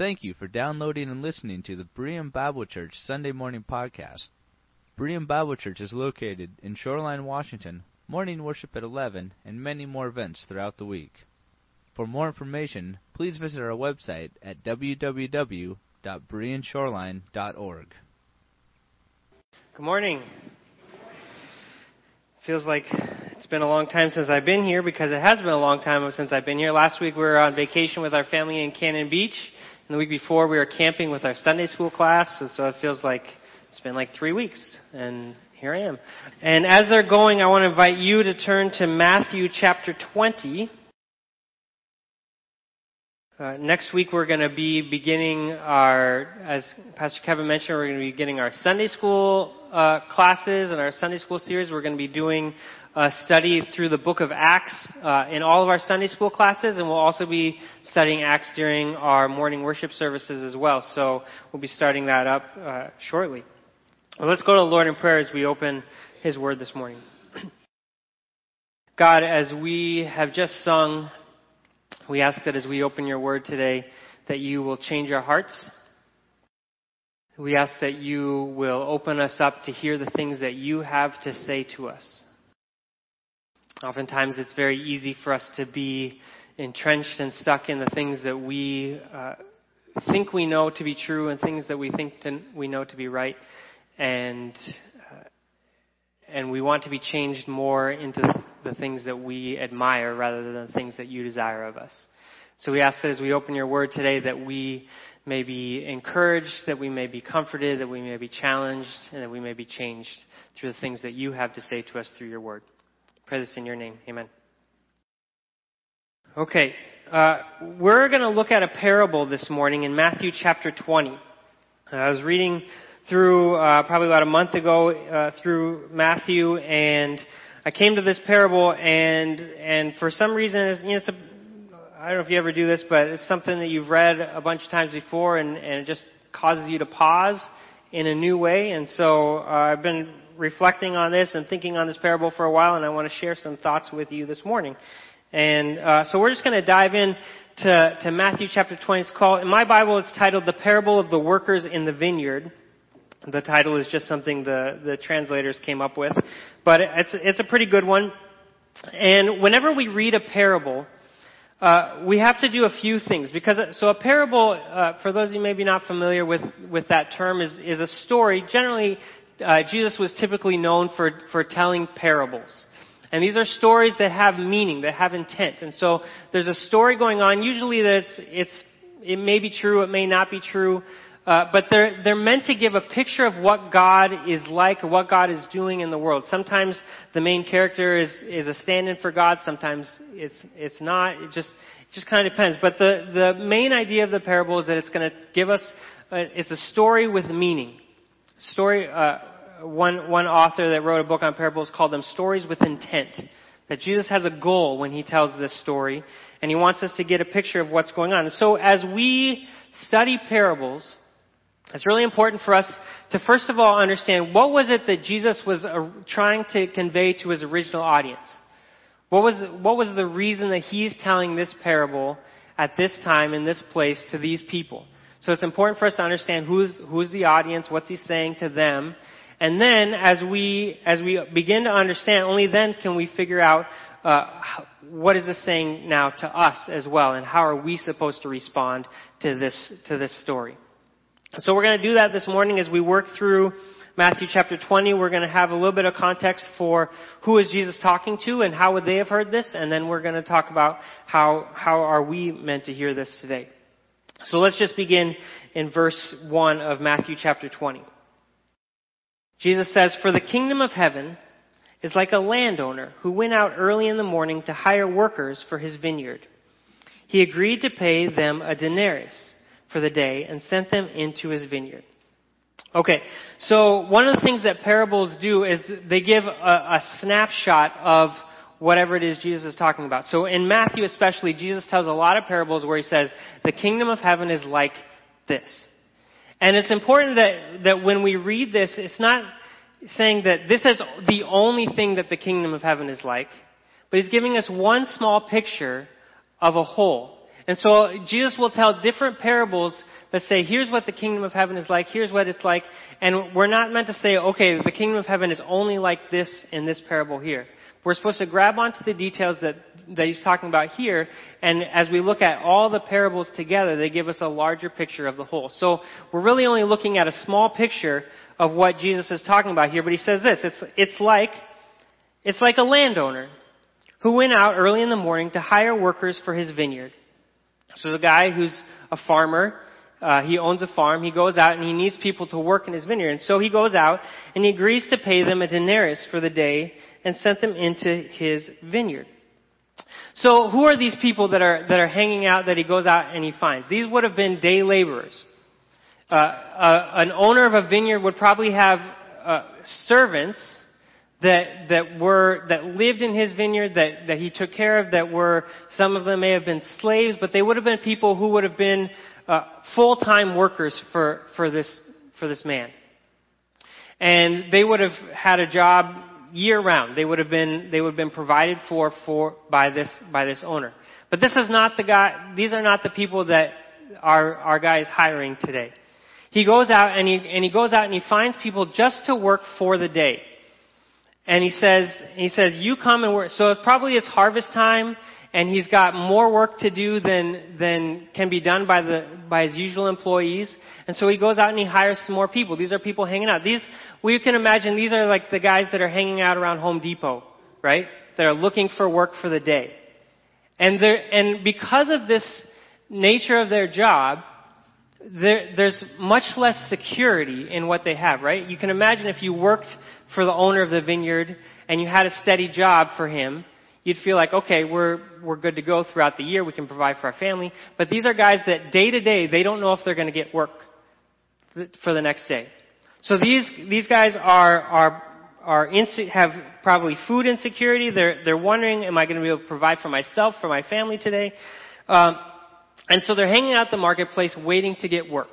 Thank you for downloading and listening to the Berean Bible Church Sunday Morning Podcast. Berean Bible Church is located in Shoreline, Washington, morning worship at 11, and many more events throughout the week. For more information, please visit our website at www.bereanshoreline.org. Good morning. Feels like it's been a long time since I've been here because it has been a long time since I've been here. Last week we were on vacation with our family in Cannon Beach, and the week before we were camping with our Sunday school class, and so it feels like it's been like three weeks, and here I am. And as they're going, I want to invite you to turn to Matthew chapter 20. Uh, next week we're going to be beginning our, as Pastor Kevin mentioned, we're going to be beginning our Sunday school uh, classes and our Sunday school series. We're going to be doing a study through the book of Acts uh, in all of our Sunday school classes, and we'll also be studying Acts during our morning worship services as well. So we'll be starting that up uh, shortly. Well, let's go to the Lord in prayer as we open His Word this morning. God, as we have just sung we ask that as we open your word today, that you will change our hearts. We ask that you will open us up to hear the things that you have to say to us. Oftentimes it's very easy for us to be entrenched and stuck in the things that we uh, think we know to be true and things that we think to, we know to be right. And, uh, and we want to be changed more into the things that we admire rather than the things that you desire of us. So we ask that as we open your word today that we may be encouraged, that we may be comforted, that we may be challenged, and that we may be changed through the things that you have to say to us through your word. Pray this in your name. Amen. Okay, uh, we're going to look at a parable this morning in Matthew chapter 20. I was reading through uh, probably about a month ago uh, through Matthew, and I came to this parable, and and for some reason, it's, you know, it's a, I don't know if you ever do this, but it's something that you've read a bunch of times before, and and it just causes you to pause in a new way. And so uh, I've been reflecting on this and thinking on this parable for a while, and I want to share some thoughts with you this morning. And uh, so we're just going to dive in to, to Matthew chapter 20. It's called, in my Bible, it's titled "The Parable of the Workers in the Vineyard." The title is just something the, the translators came up with. But it's, it's a pretty good one. And whenever we read a parable, uh, we have to do a few things because so a parable, uh, for those of you maybe not familiar with with that term, is is a story. Generally, uh, Jesus was typically known for for telling parables, and these are stories that have meaning, that have intent. And so there's a story going on. Usually, it's it's it may be true, it may not be true. Uh, but they're, they're meant to give a picture of what God is like what God is doing in the world. Sometimes the main character is, is a stand-in for God. Sometimes it's, it's not. It just, it just kind of depends. But the, the main idea of the parable is that it's going to give us, uh, it's a story with meaning. Story, uh, one, one author that wrote a book on parables called them stories with intent. That Jesus has a goal when he tells this story, and he wants us to get a picture of what's going on. And So as we study parables, it's really important for us to first of all understand what was it that Jesus was uh, trying to convey to his original audience. What was, what was the reason that he's telling this parable at this time in this place to these people? So it's important for us to understand who's, who's the audience, what's he saying to them, and then as we, as we begin to understand, only then can we figure out uh, what is this saying now to us as well, and how are we supposed to respond to this, to this story. So we're going to do that this morning as we work through Matthew chapter 20. We're going to have a little bit of context for who is Jesus talking to and how would they have heard this, and then we're going to talk about how, how are we meant to hear this today. So let's just begin in verse 1 of Matthew chapter 20. Jesus says, For the kingdom of heaven is like a landowner who went out early in the morning to hire workers for his vineyard. He agreed to pay them a denarius for the day and sent them into his vineyard. Okay, so one of the things that parables do is they give a, a, snapshot of whatever it is Jesus is talking about. So in Matthew especially, Jesus tells a lot of parables where he says, the kingdom of heaven is like this. And it's important that, that when we read this, it's not saying that this is the only thing that the kingdom of heaven is like, but he's giving us one small picture of a whole. And so Jesus will tell different parables that say, here's what the kingdom of heaven is like, here's what it's like, and we're not meant to say, okay, the kingdom of heaven is only like this in this parable here. We're supposed to grab onto the details that, that he's talking about here, and as we look at all the parables together, they give us a larger picture of the whole. So we're really only looking at a small picture of what Jesus is talking about here, but he says this, it's, it's like, it's like a landowner who went out early in the morning to hire workers for his vineyard. So the guy who's a farmer, uh, he owns a farm. He goes out and he needs people to work in his vineyard. And so he goes out and he agrees to pay them a denarius for the day and sent them into his vineyard. So who are these people that are, that are hanging out that he goes out and he finds? These would have been day laborers. Uh, uh, an owner of a vineyard would probably have uh, servants that that were that lived in his vineyard that that he took care of that were some of them may have been slaves but they would have been people who would have been uh, full-time workers for for this for this man and they would have had a job year round they would have been they would have been provided for for by this by this owner but this is not the guy these are not the people that our our guy is hiring today he goes out and he and he goes out and he finds people just to work for the day and he says, he says, you come and work. So it's probably it's harvest time, and he's got more work to do than, than can be done by the, by his usual employees. And so he goes out and he hires some more people. These are people hanging out. These, we can imagine these are like the guys that are hanging out around Home Depot, right? That are looking for work for the day. And and because of this nature of their job, there, there's much less security in what they have, right? You can imagine if you worked for the owner of the vineyard and you had a steady job for him, you'd feel like, okay, we're, we're good to go throughout the year. We can provide for our family. But these are guys that day to day, they don't know if they're going to get work for the next day. So these, these guys are, are, are inse- have probably food insecurity. They're, they're wondering, am I going to be able to provide for myself, for my family today? Um, and so they're hanging out the marketplace waiting to get work.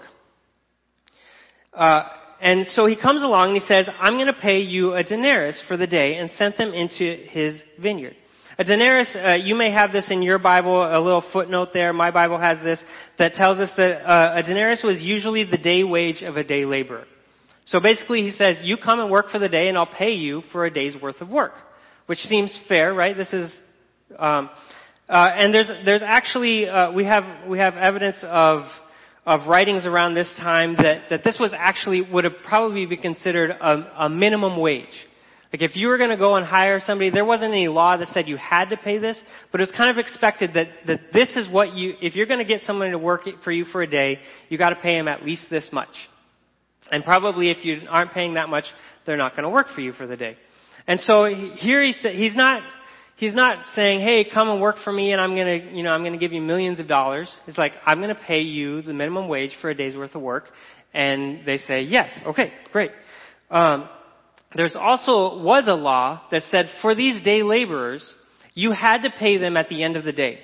Uh, and so he comes along and he says, I'm going to pay you a denarius for the day and sent them into his vineyard. A denarius, uh, you may have this in your Bible, a little footnote there. My Bible has this that tells us that uh, a denarius was usually the day wage of a day laborer. So basically he says, you come and work for the day and I'll pay you for a day's worth of work. Which seems fair, right? This is, um, uh, and there's, there's actually, uh, we have, we have evidence of, of writings around this time that, that this was actually, would have probably been considered a, a minimum wage. Like if you were going to go and hire somebody, there wasn't any law that said you had to pay this, but it was kind of expected that, that this is what you, if you're going to get someone to work for you for a day, you got to pay them at least this much. And probably if you aren't paying that much, they're not going to work for you for the day. And so here he's, he's not, he's not saying, hey, come and work for me and I'm going to, you know, I'm going to give you millions of dollars. He's like, I'm going to pay you the minimum wage for a day's worth of work. And they say, yes, okay, great. Um, there's also was a law that said for these day laborers, you had to pay them at the end of the day.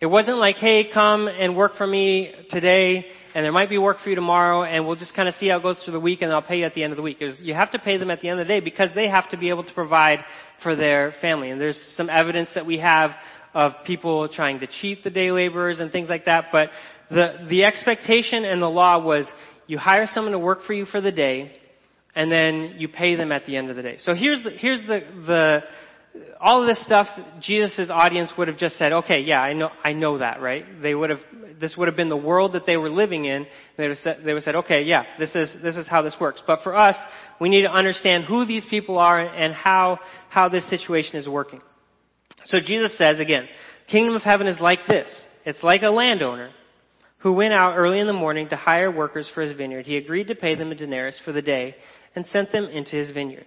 It wasn't like, hey, come and work for me today, and there might be work for you tomorrow, and we'll just kind of see how it goes through the week, and I'll pay you at the end of the week. Was, you have to pay them at the end of the day because they have to be able to provide for their family. And there's some evidence that we have of people trying to cheat the day laborers and things like that. But the the expectation and the law was you hire someone to work for you for the day, and then you pay them at the end of the day. So here's the here's the the all of this stuff, Jesus' audience would have just said, okay, yeah, I know, I know that, right? They would have, this would have been the world that they were living in. They would have said, they would have said okay, yeah, this is, this is how this works. But for us, we need to understand who these people are and how, how this situation is working. So Jesus says again, kingdom of heaven is like this. It's like a landowner who went out early in the morning to hire workers for his vineyard. He agreed to pay them a denarius for the day and sent them into his vineyard.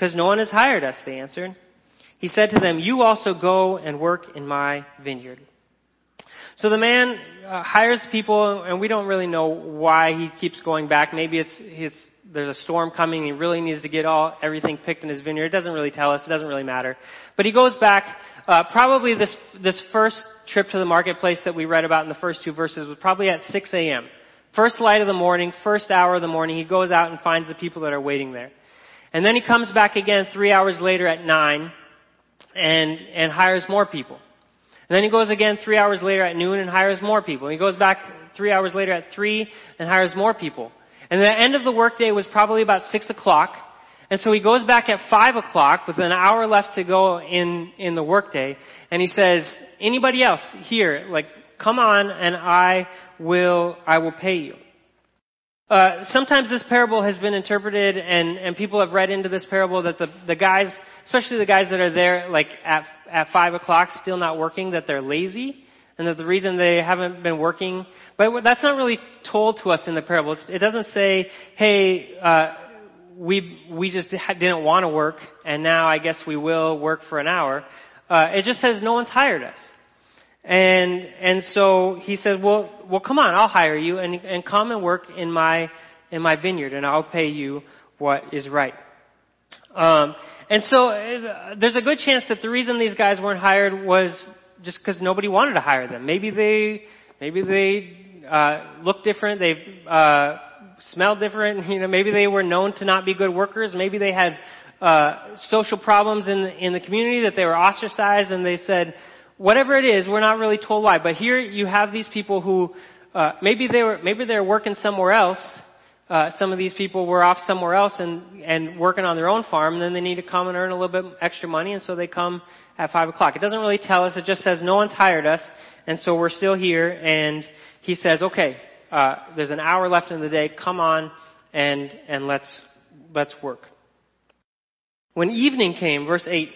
Because no one has hired us, they answered. He said to them, You also go and work in my vineyard. So the man uh, hires people, and we don't really know why he keeps going back. Maybe it's his, there's a storm coming. He really needs to get all everything picked in his vineyard. It doesn't really tell us. It doesn't really matter. But he goes back. Uh, probably this this first trip to the marketplace that we read about in the first two verses was probably at 6 a.m. First light of the morning, first hour of the morning. He goes out and finds the people that are waiting there, and then he comes back again three hours later at nine, and and hires more people. And then he goes again three hours later at noon and hires more people. He goes back three hours later at three and hires more people. And the end of the workday was probably about six o'clock. And so he goes back at five o'clock with an hour left to go in, in the workday. And he says, anybody else here, like, come on and I will, I will pay you. Uh, sometimes this parable has been interpreted and, and people have read into this parable that the, the guys, especially the guys that are there like at, at five o'clock still not working, that they're lazy and that the reason they haven't been working, but that's not really told to us in the parable. It doesn't say, hey, uh, we, we just didn't want to work and now I guess we will work for an hour. Uh, it just says no one's hired us. And, and so he said, well, well, come on, I'll hire you and, and come and work in my, in my vineyard and I'll pay you what is right. Um, and so uh, there's a good chance that the reason these guys weren't hired was just because nobody wanted to hire them. Maybe they, maybe they uh, looked different. They uh, smelled different. You know, maybe they were known to not be good workers. Maybe they had uh, social problems in the, in the community that they were ostracized, and they said, whatever it is, we're not really told why. But here you have these people who uh, maybe they were maybe they're working somewhere else. Uh, some of these people were off somewhere else and and working on their own farm, and then they need to come and earn a little bit extra money, and so they come at five o'clock. It doesn't really tell us. It just says no one's hired us, and so we're still here. And he says, okay, uh, there's an hour left in the day. Come on, and and let's let's work. When evening came, verse eight.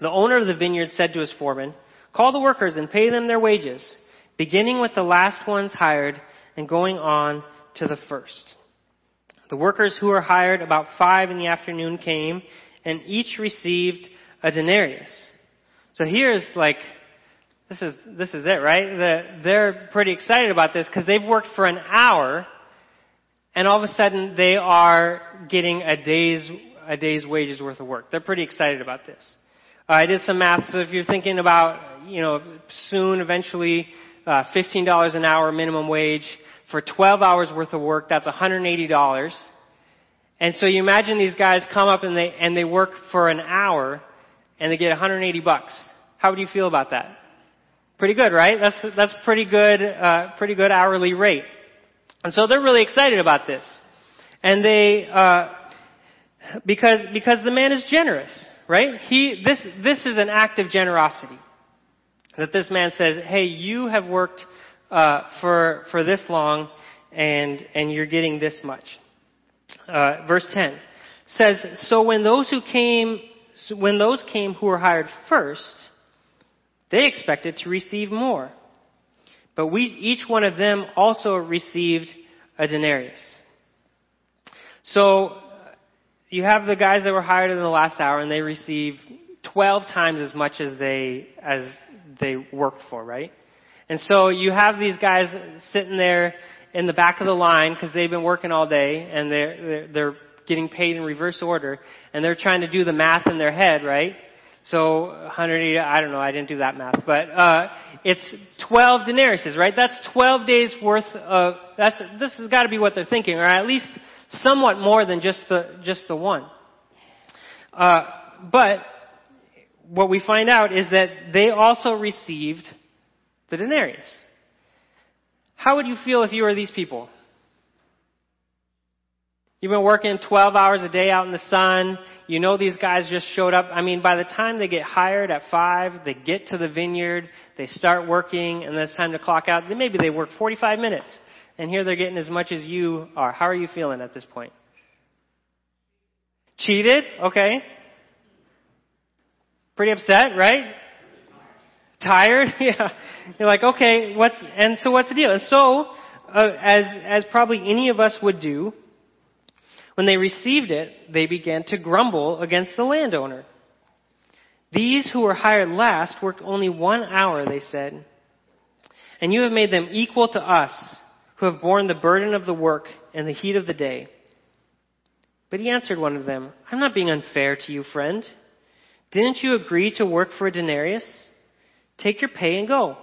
The owner of the vineyard said to his foreman, Call the workers and pay them their wages, beginning with the last ones hired and going on to the first. The workers who were hired about five in the afternoon came, and each received a denarius. So here's like, this is, this is it, right? The, they're pretty excited about this because they've worked for an hour, and all of a sudden they are getting a day's, a day's wages worth of work. They're pretty excited about this. I did some math, so if you're thinking about, you know, soon, eventually, uh, $15 an hour minimum wage for 12 hours worth of work, that's $180. And so you imagine these guys come up and they, and they work for an hour and they get 180 bucks. How would you feel about that? Pretty good, right? That's, that's pretty good, uh, pretty good hourly rate. And so they're really excited about this. And they, uh, because, because the man is generous right? He, this, this is an act of generosity. That this man says, hey, you have worked, uh, for, for this long and, and you're getting this much. Uh, verse 10 says, so when those who came, when those came who were hired first, they expected to receive more. But we, each one of them also received a denarius. So you have the guys that were hired in the last hour and they receive 12 times as much as they, as they worked for, right? And so you have these guys sitting there in the back of the line because they've been working all day and they're, they're, they're getting paid in reverse order and they're trying to do the math in their head, right? So 180, I don't know, I didn't do that math, but uh, it's 12 denariuses, right? That's 12 days worth of. That's this has got to be what they're thinking, or at least somewhat more than just the, just the one. Uh, but what we find out is that they also received the denarius. How would you feel if you were these people? You've been working 12 hours a day out in the sun. You know these guys just showed up. I mean, by the time they get hired at 5, they get to the vineyard, they start working, and then it's time to clock out. Maybe they work 45 minutes and here they're getting as much as you are. How are you feeling at this point? Cheated? Okay. Pretty upset, right? Tired? yeah. You're like, okay, what's, and so what's the deal? And so, uh, as, as probably any of us would do, when they received it, they began to grumble against the landowner. These who were hired last worked only one hour, they said, and you have made them equal to us who have borne the burden of the work and the heat of the day. But he answered one of them, I'm not being unfair to you, friend. Didn't you agree to work for a denarius? Take your pay and go.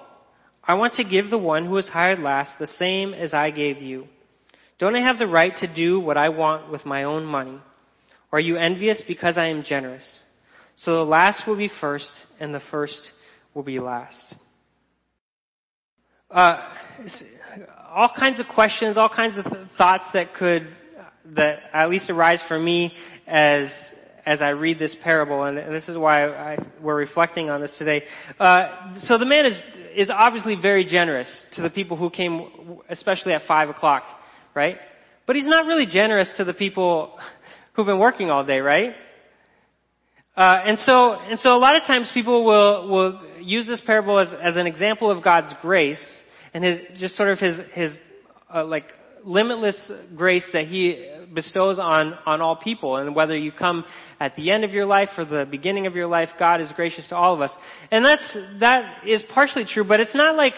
I want to give the one who was hired last the same as I gave you. Don't I have the right to do what I want with my own money? Or are you envious because I am generous? So the last will be first, and the first will be last. Uh, all kinds of questions, all kinds of thoughts that could, that at least arise for me as as I read this parable, and, this is why I, we're reflecting on this today. Uh, so the man is is obviously very generous to the people who came, especially at five o'clock, right? But he's not really generous to the people who've been working all day, right? Uh, and so, and so a lot of times people will, will use this parable as, as an example of God's grace and his, just sort of his, his, uh, like, limitless grace that he bestows on, on all people. And whether you come at the end of your life or the beginning of your life, God is gracious to all of us. And that's, that is partially true, but it's not like,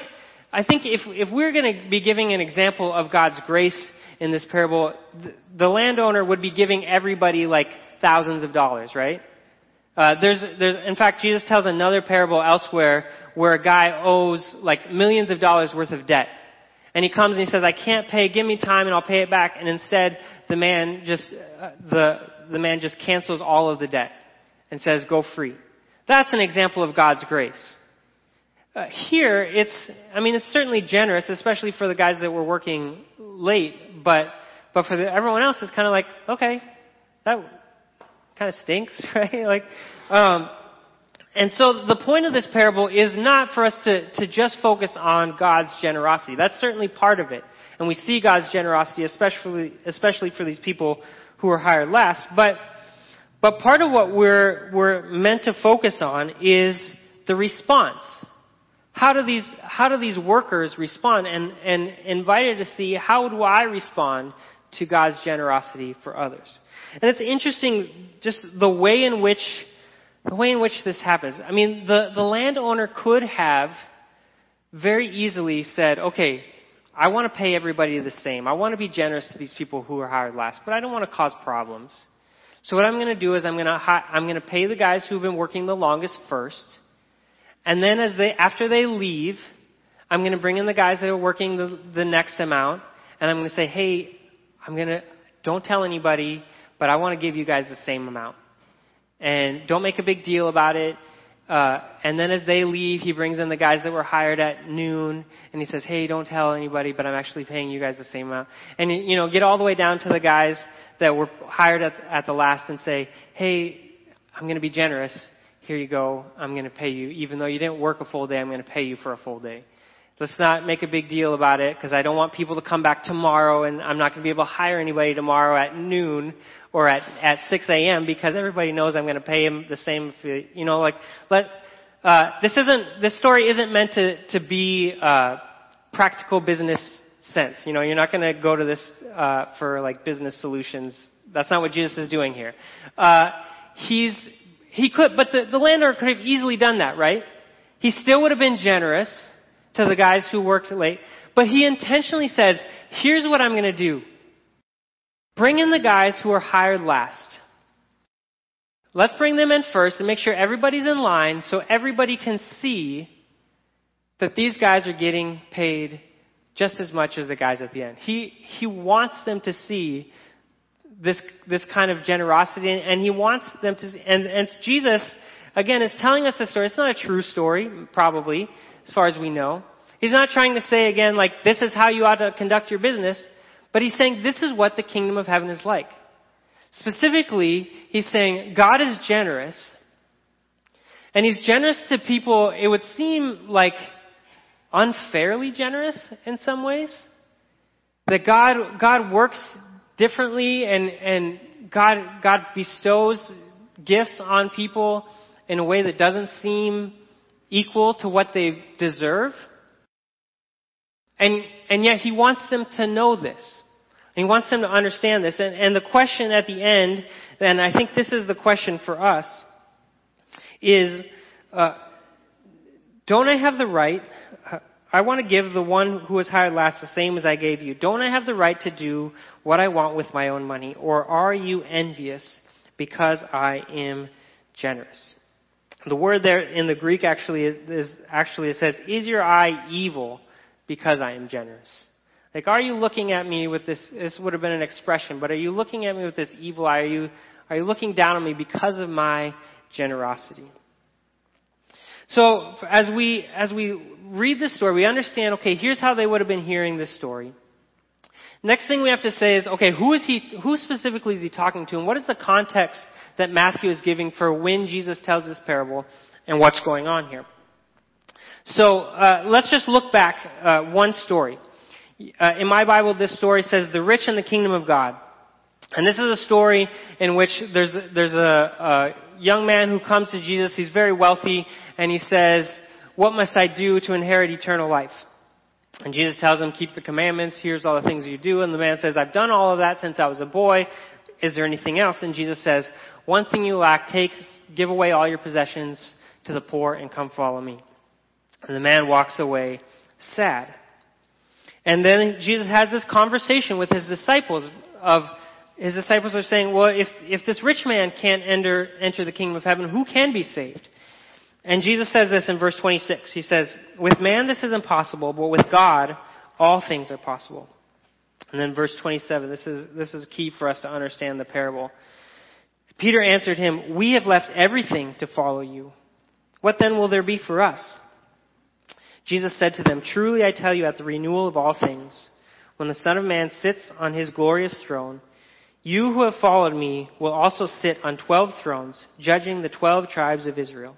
I think if, if we're going to be giving an example of God's grace in this parable, the, the landowner would be giving everybody like thousands of dollars, right? Uh, there's, there's, in fact, Jesus tells another parable elsewhere where a guy owes like millions of dollars worth of debt. And he comes and he says, I can't pay, give me time and I'll pay it back. And instead, the man just, uh, the, the man just cancels all of the debt and says, go free. That's an example of God's grace. Uh, here, it's, I mean, it's certainly generous, especially for the guys that were working late, but, but for the, everyone else, it's kind of like, okay, that kind of stinks, right? like, um, and so the point of this parable is not for us to, to just focus on God's generosity. That's certainly part of it. And we see God's generosity, especially, especially for these people who are hired last. But, but part of what we're, we're meant to focus on is the response. How do these, how do these workers respond? And, and invited to see how do I respond to God's generosity for others? And it's interesting just the way in which the way in which this happens. I mean, the, the landowner could have very easily said, okay, I want to pay everybody the same. I want to be generous to these people who are hired last, but I don't want to cause problems. So what I'm going to do is I'm going to I'm going to pay the guys who've been working the longest first, and then as they after they leave, I'm going to bring in the guys that are working the, the next amount, and I'm going to say, hey, I'm going to don't tell anybody, but I want to give you guys the same amount and don't make a big deal about it. Uh, and then as they leave, he brings in the guys that were hired at noon, and he says, "Hey, don't tell anybody, but I'm actually paying you guys the same amount." And you know, get all the way down to the guys that were hired at, at the last, and say, "Hey, I'm going to be generous. Here you go. I'm going to pay you, even though you didn't work a full day. I'm going to pay you for a full day." Let's not make a big deal about it because I don't want people to come back tomorrow and I'm not going to be able to hire anybody tomorrow at noon or at, at 6 a.m. because everybody knows I'm going to pay them the same. If, you know, like, let, uh, this isn't, this story isn't meant to, to be, uh, practical business sense. You know, you're not going to go to this, uh, for like business solutions. That's not what Jesus is doing here. Uh, he's, he could, but the, the landlord could have easily done that, right? He still would have been generous to the guys who worked late. But he intentionally says, here's what I'm going to do. Bring in the guys who are hired last. Let's bring them in first and make sure everybody's in line so everybody can see that these guys are getting paid just as much as the guys at the end. He, he wants them to see this, this kind of generosity and he wants them to, and, and Jesus, again, is telling us this story. It's not a true story, probably as far as we know. He's not trying to say again, like, this is how you ought to conduct your business, but he's saying this is what the kingdom of heaven is like. Specifically, he's saying God is generous, and he's generous to people, it would seem like unfairly generous in some ways. That God, God works differently and, and God, God bestows gifts on people in a way that doesn't seem equal to what they deserve. And, and yet he wants them to know this. And he wants them to understand this. And, and the question at the end, and I think this is the question for us, is, uh, don't I have the right, I want to give the one who was hired last the same as I gave you. Don't I have the right to do what I want with my own money? Or are you envious because I am generous? The word there in the Greek actually is, actually it says, is your eye evil because I am generous? Like, are you looking at me with this, this would have been an expression, but are you looking at me with this evil eye? Are you, are you looking down on me because of my generosity? So as we as we read this story, we understand. Okay, here's how they would have been hearing this story. Next thing we have to say is, okay, who is he? Who specifically is he talking to, and what is the context that Matthew is giving for when Jesus tells this parable, and what's going on here? So uh, let's just look back uh, one story. Uh, in my Bible, this story says the rich in the kingdom of God. And this is a story in which there's, there's a, a young man who comes to Jesus. He's very wealthy and he says, what must I do to inherit eternal life? And Jesus tells him, keep the commandments. Here's all the things you do. And the man says, I've done all of that since I was a boy. Is there anything else? And Jesus says, one thing you lack, take, give away all your possessions to the poor and come follow me. And the man walks away sad. And then Jesus has this conversation with his disciples of, his disciples are saying, well, if, if this rich man can't enter, enter the kingdom of heaven, who can be saved? And Jesus says this in verse 26. He says, with man this is impossible, but with God all things are possible. And then verse 27, this is, this is key for us to understand the parable. Peter answered him, we have left everything to follow you. What then will there be for us? Jesus said to them, truly I tell you at the renewal of all things, when the Son of Man sits on his glorious throne, you who have followed me will also sit on twelve thrones, judging the twelve tribes of Israel.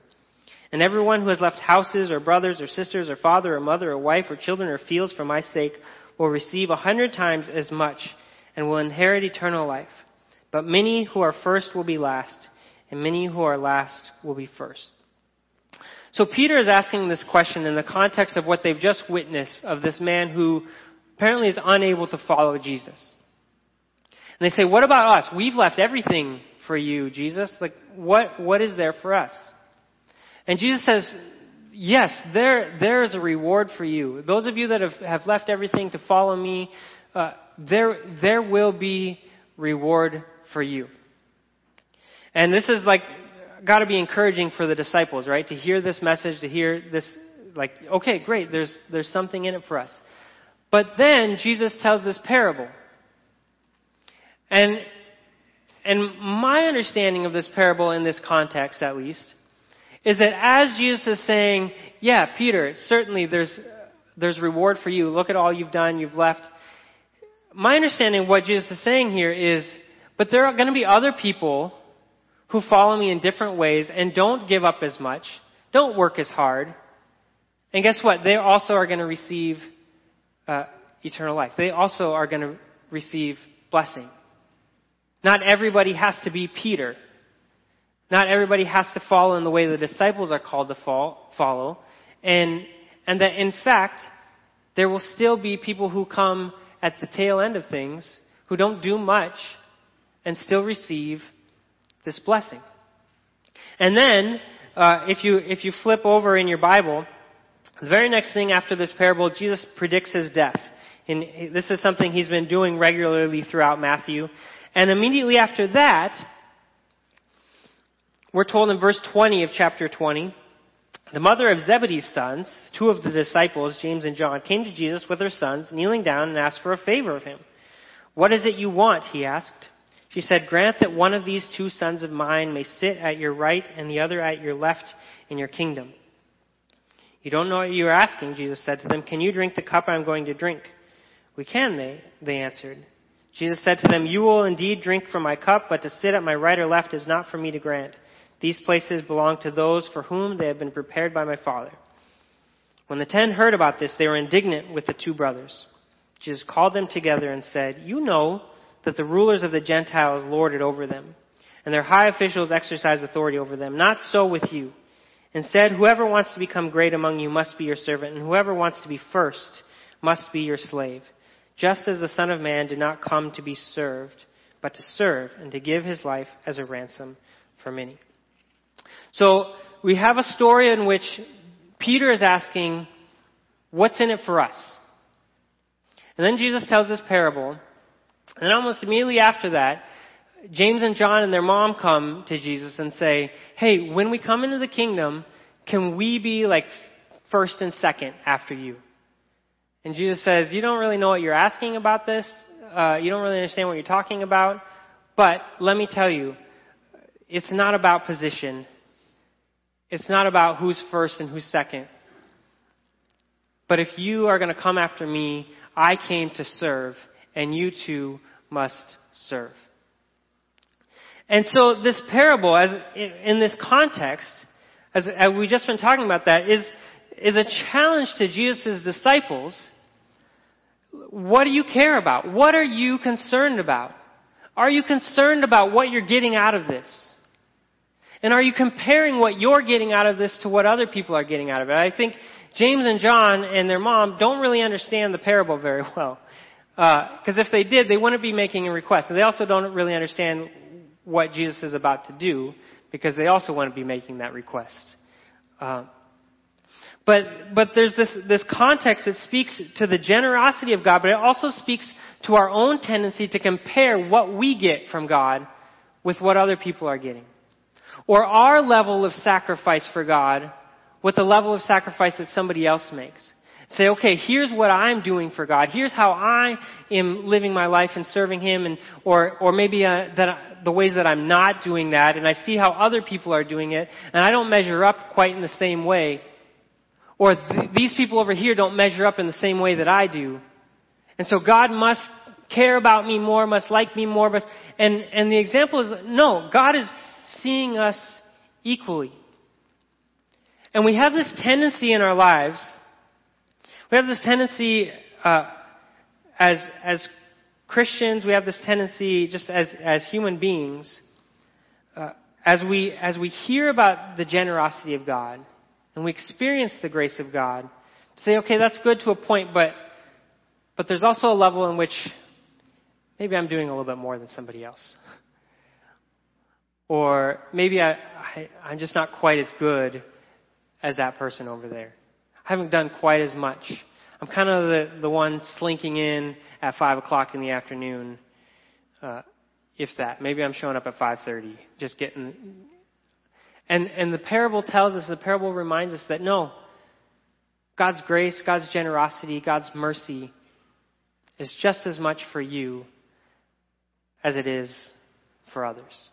And everyone who has left houses or brothers or sisters or father or mother or wife or children or fields for my sake will receive a hundred times as much and will inherit eternal life. But many who are first will be last, and many who are last will be first. So Peter is asking this question in the context of what they've just witnessed of this man who apparently is unable to follow Jesus. And they say, what about us? We've left everything for you, Jesus. Like, what, what is there for us? And Jesus says, yes, there, there is a reward for you. Those of you that have, have left everything to follow me, uh, there, there will be reward for you. And this is like, gotta be encouraging for the disciples, right? To hear this message, to hear this, like, okay, great, there's, there's something in it for us. But then Jesus tells this parable. And, and my understanding of this parable in this context, at least, is that as Jesus is saying, yeah, Peter, certainly there's, there's reward for you. Look at all you've done, you've left. My understanding of what Jesus is saying here is, but there are going to be other people who follow me in different ways and don't give up as much, don't work as hard. And guess what? They also are going to receive uh, eternal life. They also are going to receive blessing. Not everybody has to be Peter. Not everybody has to follow in the way the disciples are called to follow. And, and that in fact, there will still be people who come at the tail end of things who don't do much and still receive this blessing. And then, uh, if you if you flip over in your Bible, the very next thing after this parable, Jesus predicts his death. And this is something he's been doing regularly throughout Matthew. And immediately after that, we're told in verse 20 of chapter 20, the mother of Zebedee's sons, two of the disciples, James and John, came to Jesus with her sons, kneeling down and asked for a favor of him. What is it you want? he asked. She said, Grant that one of these two sons of mine may sit at your right and the other at your left in your kingdom. You don't know what you are asking, Jesus said to them. Can you drink the cup I'm going to drink? We can, they, they answered. Jesus said to them, You will indeed drink from my cup, but to sit at my right or left is not for me to grant. These places belong to those for whom they have been prepared by my Father. When the ten heard about this, they were indignant with the two brothers. Jesus called them together and said, You know that the rulers of the Gentiles lord it over them, and their high officials exercise authority over them. Not so with you. Instead, whoever wants to become great among you must be your servant, and whoever wants to be first must be your slave just as the Son of Man did not come to be served, but to serve and to give his life as a ransom for many. So we have a story in which Peter is asking, What's in it for us? And then Jesus tells this parable. And then almost immediately after that, James and John and their mom come to Jesus and say, Hey, when we come into the kingdom, can we be like first and second after you? And Jesus says, You don't really know what you're asking about this. Uh, you don't really understand what you're talking about. But let me tell you, it's not about position. It's not about who's first and who's second. But if you are going to come after me, I came to serve, and you too must serve. And so this parable, as in this context, as, as we just been talking about that, is, is a challenge to Jesus' disciples. What do you care about? What are you concerned about? Are you concerned about what you're getting out of this? And are you comparing what you're getting out of this to what other people are getting out of it? I think James and John and their mom don't really understand the parable very well. Because uh, if they did, they wouldn't be making a request. And they also don't really understand what Jesus is about to do because they also want to be making that request. Uh, but but there's this this context that speaks to the generosity of God, but it also speaks to our own tendency to compare what we get from God with what other people are getting, or our level of sacrifice for God with the level of sacrifice that somebody else makes. Say, okay, here's what I'm doing for God. Here's how I am living my life and serving Him, and or or maybe uh, that the ways that I'm not doing that, and I see how other people are doing it, and I don't measure up quite in the same way, or th- these people over here don't measure up in the same way that I do, and so God must care about me more, must like me more, must, and and the example is no, God is seeing us equally, and we have this tendency in our lives we have this tendency, uh, as, as Christians, we have this tendency, just as, as human beings, uh, as, we, as we hear about the generosity of God and we experience the grace of God, to say, okay, that's good to a point, but, but there's also a level in which maybe I'm doing a little bit more than somebody else. Or maybe I, I, I'm just not quite as good as that person over there. I haven't done quite as much. I'm kind of the, the one slinking in at 5 o'clock in the afternoon, uh, if that. Maybe I'm showing up at 5.30, just getting... And, and the parable tells us, the parable reminds us that no, God's grace, God's generosity, God's mercy is just as much for you as it is for others.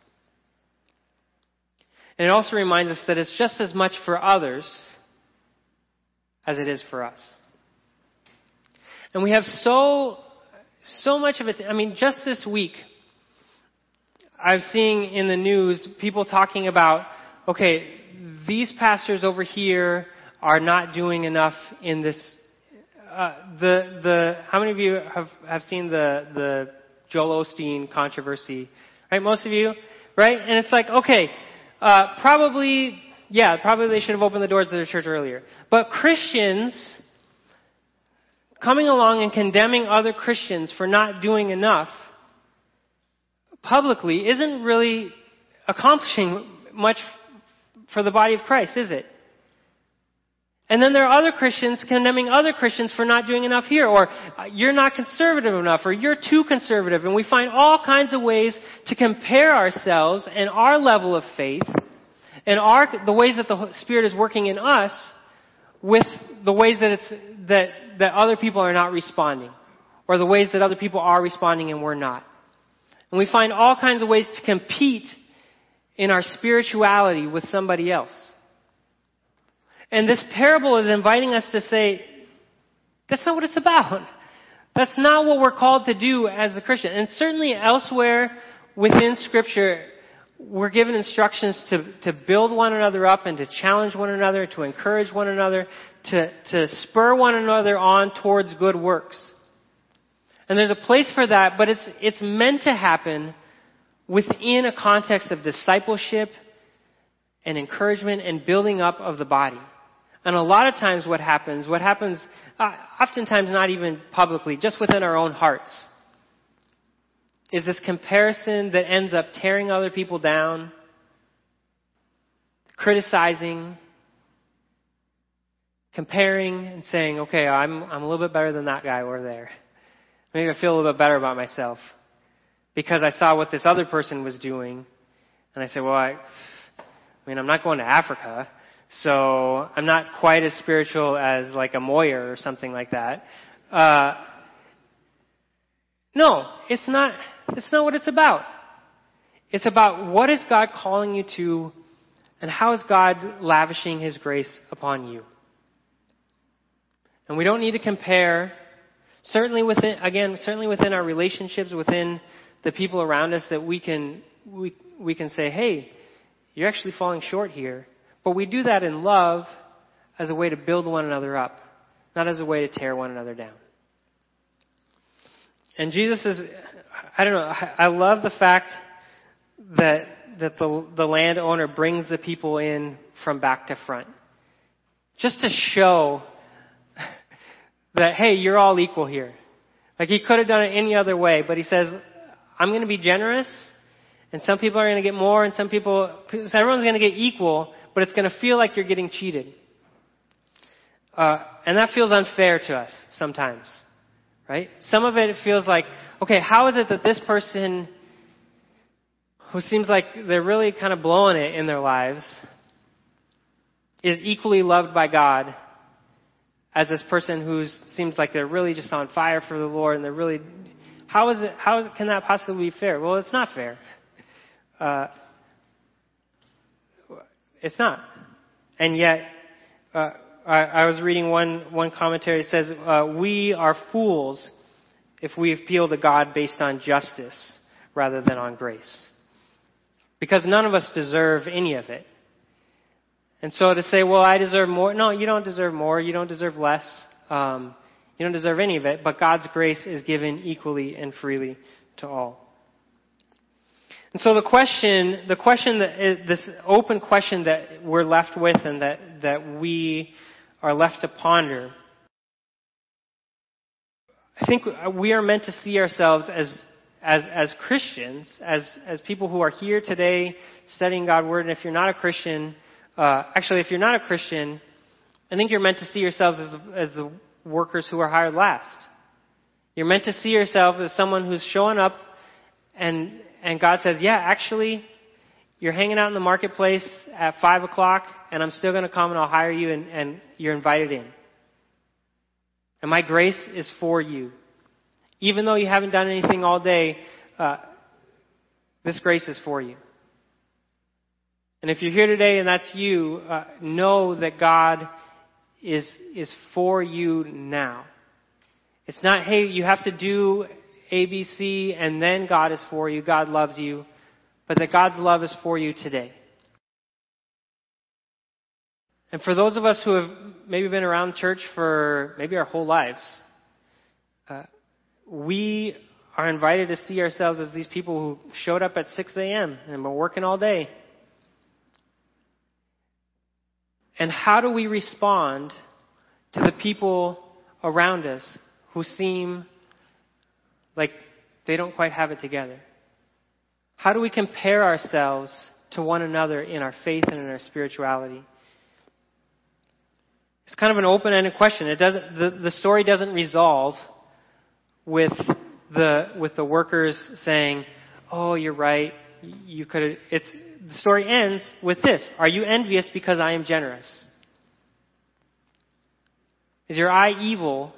And it also reminds us that it's just as much for others as it is for us. And we have so, so much of it. I mean, just this week, I've seen in the news people talking about, okay, these pastors over here are not doing enough in this. Uh, the the how many of you have have seen the the Joel Osteen controversy? Right, most of you, right? And it's like, okay, uh, probably yeah, probably they should have opened the doors of their church earlier. But Christians coming along and condemning other Christians for not doing enough publicly isn't really accomplishing much for the body of Christ, is it? And then there are other Christians condemning other Christians for not doing enough here, or uh, you're not conservative enough, or you're too conservative. And we find all kinds of ways to compare ourselves and our level of faith and our, the ways that the Spirit is working in us with the ways that it's, that, that other people are not responding. Or the ways that other people are responding and we're not. And we find all kinds of ways to compete in our spirituality with somebody else. And this parable is inviting us to say, that's not what it's about. That's not what we're called to do as a Christian. And certainly elsewhere within scripture, we're given instructions to, to build one another up and to challenge one another, to encourage one another, to, to spur one another on towards good works. And there's a place for that, but it's, it's meant to happen within a context of discipleship and encouragement and building up of the body. And a lot of times what happens, what happens, uh, oftentimes not even publicly, just within our own hearts is this comparison that ends up tearing other people down, criticizing, comparing and saying, okay, I'm, I'm a little bit better than that guy over there. Maybe I feel a little bit better about myself because I saw what this other person was doing. And I said, well, I, I mean, I'm not going to Africa, so I'm not quite as spiritual as like a Moyer or something like that. Uh, no, it's not, it's not what it's about. It's about what is God calling you to and how is God lavishing His grace upon you. And we don't need to compare, certainly within, again, certainly within our relationships, within the people around us that we can, we, we can say, hey, you're actually falling short here. But we do that in love as a way to build one another up, not as a way to tear one another down. And Jesus is, I don't know, I love the fact that, that the, the landowner brings the people in from back to front. Just to show that, hey, you're all equal here. Like he could have done it any other way, but he says, I'm going to be generous, and some people are going to get more, and some people, so everyone's going to get equal, but it's going to feel like you're getting cheated. Uh, and that feels unfair to us sometimes, right? Some of it feels like, okay, how is it that this person who seems like they're really kind of blowing it in their lives is equally loved by God as this person who seems like they're really just on fire for the Lord and they're really how is it how can that possibly be fair? Well, it's not fair. Uh, it's not. And yet, uh, I, I, was reading one one commentary that says uh, we are fools if we appeal to God based on justice rather than on grace, because none of us deserve any of it. And so to say, well, I deserve more. No, you don't deserve more. You don't deserve less. Um, you don't deserve any of it. But God's grace is given equally and freely to all. And so the question, the question that is, this open question that we're left with and that, that we are left to ponder, I think we are meant to see ourselves as, as, as Christians, as, as people who are here today studying God's Word. And if you're not a Christian, uh, actually, if you're not a Christian, I think you're meant to see yourselves as the, as the workers who are hired last. You're meant to see yourself as someone who's showing up and, and God says, yeah, actually, you're hanging out in the marketplace at five o'clock and I'm still going to come and I'll hire you and, and you're invited in. And my grace is for you. Even though you haven't done anything all day, uh, this grace is for you. And if you're here today and that's you, uh, know that God is, is for you now. It's not, hey, you have to do ABC and then God is for you, God loves you, but that God's love is for you today. And for those of us who have maybe been around church for maybe our whole lives, uh, we are invited to see ourselves as these people who showed up at 6 a.m. and were working all day And how do we respond to the people around us who seem like they don't quite have it together? How do we compare ourselves to one another in our faith and in our spirituality? It's kind of an open-ended question. It doesn't, the, the story doesn't resolve with the, with the workers saying, oh, you're right, you could it's, the story ends with this. Are you envious because I am generous? Is your eye evil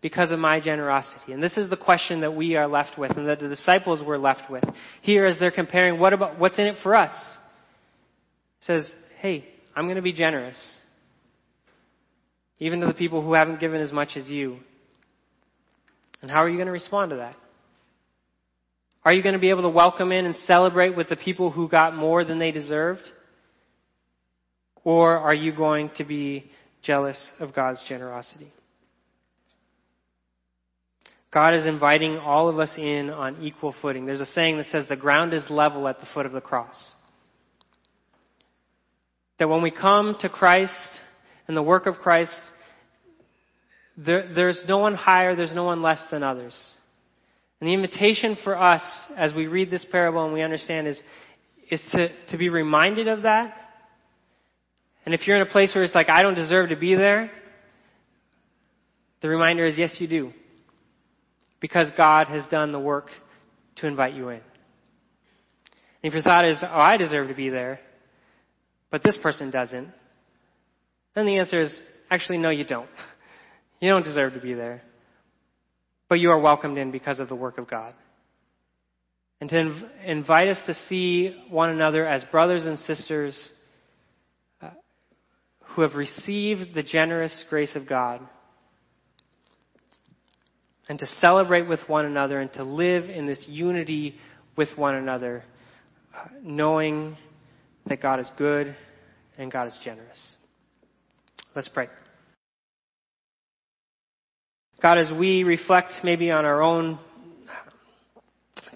because of my generosity? And this is the question that we are left with and that the disciples were left with. Here as they're comparing what about, what's in it for us? It says, hey, I'm going to be generous. Even to the people who haven't given as much as you. And how are you going to respond to that? Are you going to be able to welcome in and celebrate with the people who got more than they deserved? Or are you going to be jealous of God's generosity? God is inviting all of us in on equal footing. There's a saying that says the ground is level at the foot of the cross. That when we come to Christ and the work of Christ, there, there's no one higher, there's no one less than others. And the invitation for us as we read this parable and we understand is, is to, to be reminded of that. And if you're in a place where it's like, I don't deserve to be there, The reminder is yes, you do. Because God has done the work to invite you in. And if your thought is, oh, I deserve to be there, but this person doesn't, then the answer is, actually, no, you don't. You don't deserve to be there. But you are welcomed in because of the work of God. And to inv- invite us to see one another as brothers and sisters uh, who have received the generous grace of God. And to celebrate with one another and to live in this unity with one another, uh, knowing that God is good and God is generous. Let's pray. God, as we reflect maybe on our own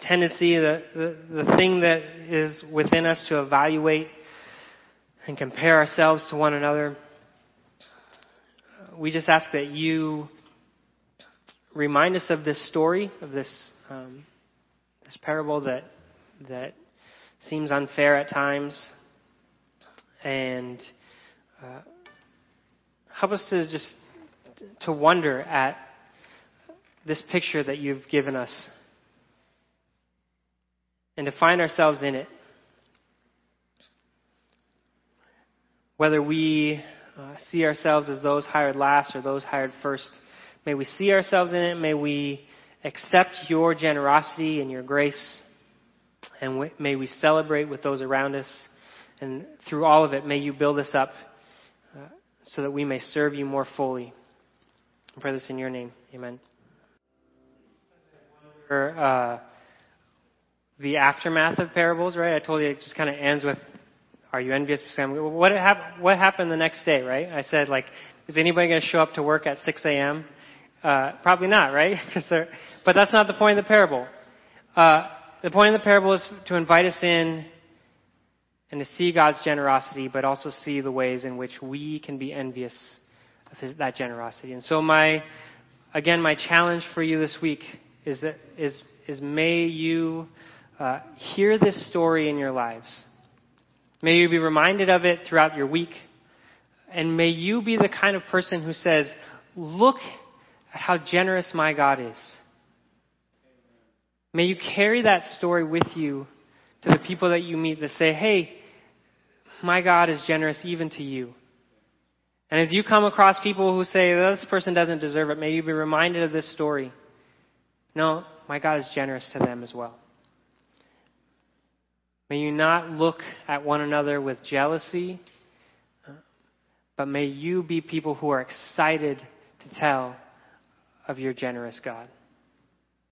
tendency, the, the, the thing that is within us to evaluate and compare ourselves to one another, we just ask that you remind us of this story, of this, um, this parable that, that seems unfair at times, and uh, help us to just to wonder at this picture that you've given us and to find ourselves in it. Whether we uh, see ourselves as those hired last or those hired first, may we see ourselves in it. May we accept your generosity and your grace. And may we celebrate with those around us. And through all of it, may you build us up so that we may serve you more fully. I pray this in your name. Amen. Uh, the aftermath of parables, right? I told you it just kind of ends with, "Are you envious?" What happened? What happened the next day, right? I said, like, is anybody going to show up to work at 6 a.m.? Uh, probably not, right? but that's not the point of the parable. Uh, the point of the parable is to invite us in and to see God's generosity, but also see the ways in which we can be envious of his, that generosity. And so, my again, my challenge for you this week is that is is may you uh, hear this story in your lives. May you be reminded of it throughout your week. And may you be the kind of person who says, Look at how generous my God is. May you carry that story with you to the people that you meet that say, Hey, my God is generous even to you. And as you come across people who say, this person doesn't deserve it, may you be reminded of this story. No, my God is generous to them as well. May you not look at one another with jealousy, but may you be people who are excited to tell of your generous God.